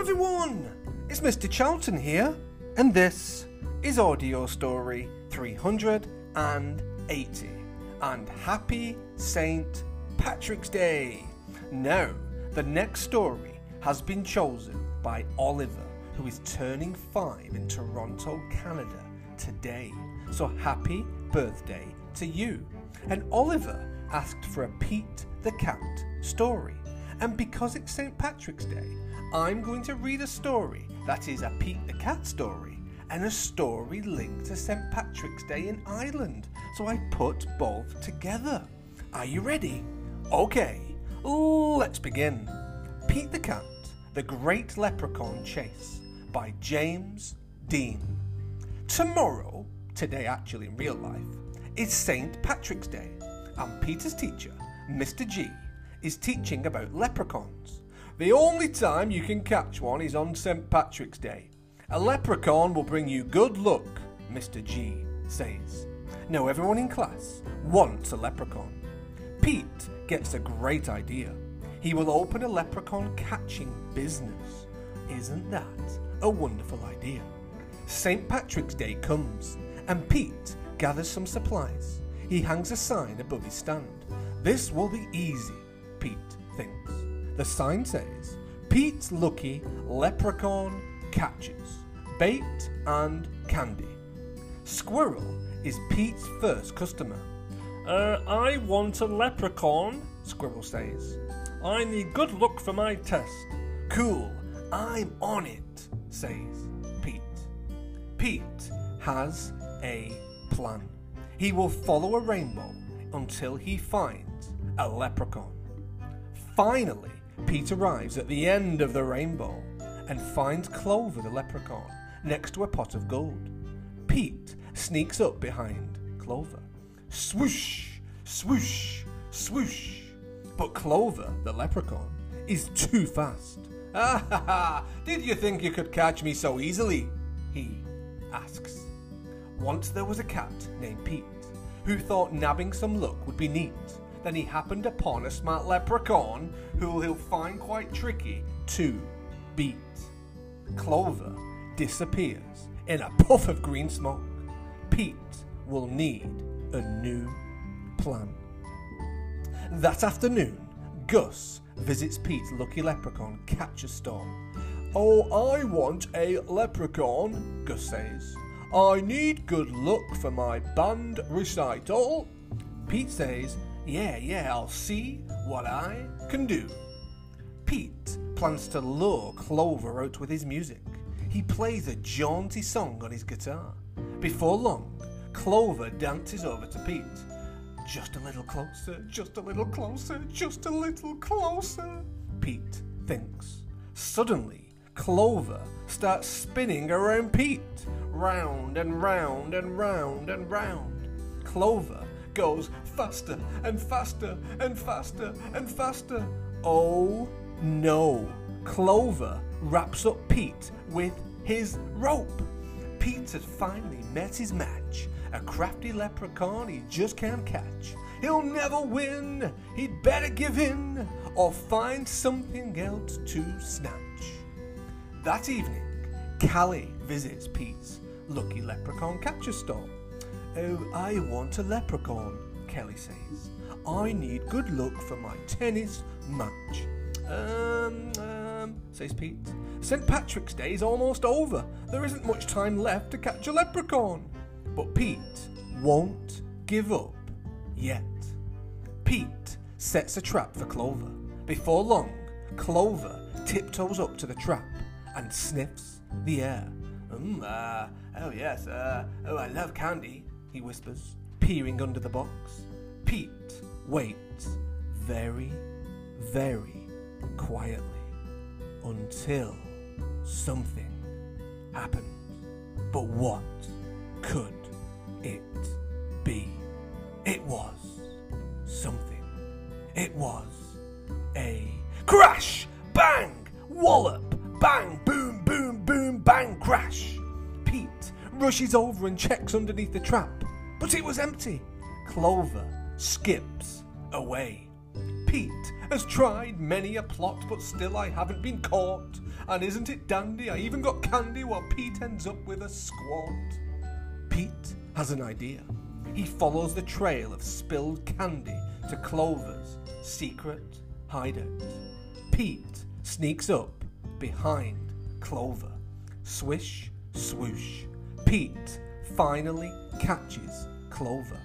everyone! It's Mr. Charlton here, and this is Audio Story 380. And happy St. Patrick's Day! Now, the next story has been chosen by Oliver, who is turning five in Toronto, Canada today. So happy birthday to you. And Oliver asked for a Pete the Cat story. And because it's St. Patrick's Day, I'm going to read a story that is a Pete the Cat story and a story linked to St. Patrick's Day in Ireland. So I put both together. Are you ready? Okay, let's begin. Pete the Cat, The Great Leprechaun Chase by James Dean. Tomorrow, today actually in real life, is St. Patrick's Day, and Peter's teacher, Mr. G, is teaching about leprechauns. The only time you can catch one is on St. Patrick's Day. A leprechaun will bring you good luck, Mr. G says. Now, everyone in class wants a leprechaun. Pete gets a great idea. He will open a leprechaun catching business. Isn't that a wonderful idea? St. Patrick's Day comes, and Pete gathers some supplies. He hangs a sign above his stand. This will be easy. The sign says, Pete's Lucky Leprechaun Catches Bait and Candy. Squirrel is Pete's first customer. Uh, I want a leprechaun, Squirrel says. I need good luck for my test. Cool, I'm on it, says Pete. Pete has a plan. He will follow a rainbow until he finds a leprechaun. Finally, Pete arrives at the end of the rainbow and finds Clover the leprechaun next to a pot of gold. Pete sneaks up behind Clover. Swoosh, swoosh, swoosh. But Clover, the leprechaun, is too fast. Ah ha ha! Did you think you could catch me so easily? He asks. Once there was a cat named Pete who thought nabbing some luck would be neat. Then he happened upon a smart leprechaun who he'll find quite tricky to beat. Clover disappears in a puff of green smoke. Pete will need a new plan. That afternoon, Gus visits Pete's lucky leprechaun catcher store. Oh, I want a leprechaun, Gus says. I need good luck for my band recital. Pete says, Yeah, yeah, I'll see what I can do. Pete plans to lure Clover out with his music. He plays a jaunty song on his guitar. Before long, Clover dances over to Pete. Just a little closer, just a little closer, just a little closer, Pete thinks. Suddenly, Clover starts spinning around Pete, round and round and round and round. Clover goes faster and faster and faster and faster. Oh no! Clover wraps up Pete with his rope. Pete has finally met his match, a crafty leprechaun he just can't catch. He'll never win, he'd better give in or find something else to snatch. That evening, Callie visits Pete's lucky leprechaun catcher store. Oh, I want a leprechaun, Kelly says. I need good luck for my tennis match. Um, um, says Pete. St. Patrick's Day is almost over. There isn't much time left to catch a leprechaun. But Pete won't give up yet. Pete sets a trap for Clover. Before long, Clover tiptoes up to the trap and sniffs the air. Um, uh, oh yes, uh, oh I love candy, he whispers, peering under the box. Pete waits very, very quietly until something happens. But what could it be? It was something. It was a crash, bang, wallop, bang, boom, boom, boom, bang, crash. Pete rushes over and checks underneath the trap, but it was empty. Clover skips away. Pete has tried many a plot, but still I haven't been caught. And isn't it dandy? I even got candy while Pete ends up with a squat. Pete has an idea. He follows the trail of spilled candy to Clover's secret hideout. Pete sneaks up behind Clover. Swish, swoosh. Pete finally catches Clover.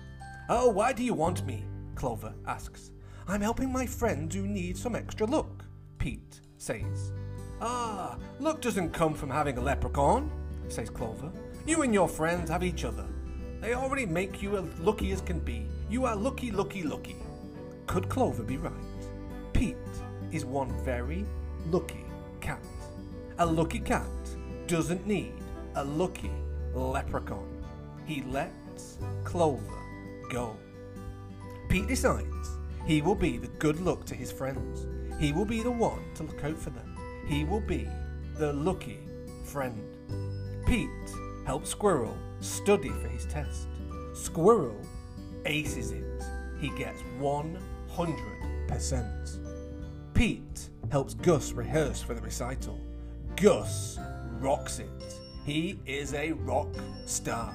Oh, why do you want me? Clover asks. I'm helping my friend who needs some extra luck, Pete says. Ah, luck doesn't come from having a leprechaun, says Clover. You and your friends have each other. They already make you as lucky as can be. You are lucky, lucky, lucky. Could Clover be right? Pete is one very lucky cat. A lucky cat doesn't need a lucky leprechaun. He lets Clover go. Pete decides he will be the good luck to his friends. He will be the one to look out for them. He will be the lucky friend. Pete helps Squirrel study for his test. Squirrel aces it. He gets 100%. Pete helps Gus rehearse for the recital. Gus rocks it. He is a rock star.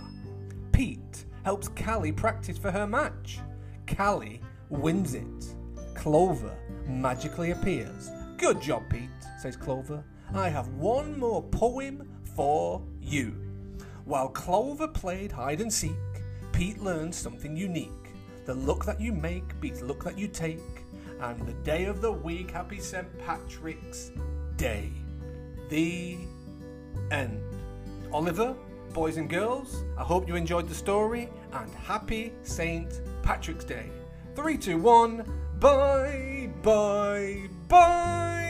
Pete helps Callie practice for her match. Callie wins it. Clover magically appears. Good job, Pete, says Clover. I have one more poem for you. While Clover played hide and seek, Pete learned something unique. The look that you make beats look that you take. And the day of the week, happy St. Patrick's Day. The end. Oliver, boys and girls, I hope you enjoyed the story and happy St. Patrick's Day. Three, two, one, bye, bye, bye.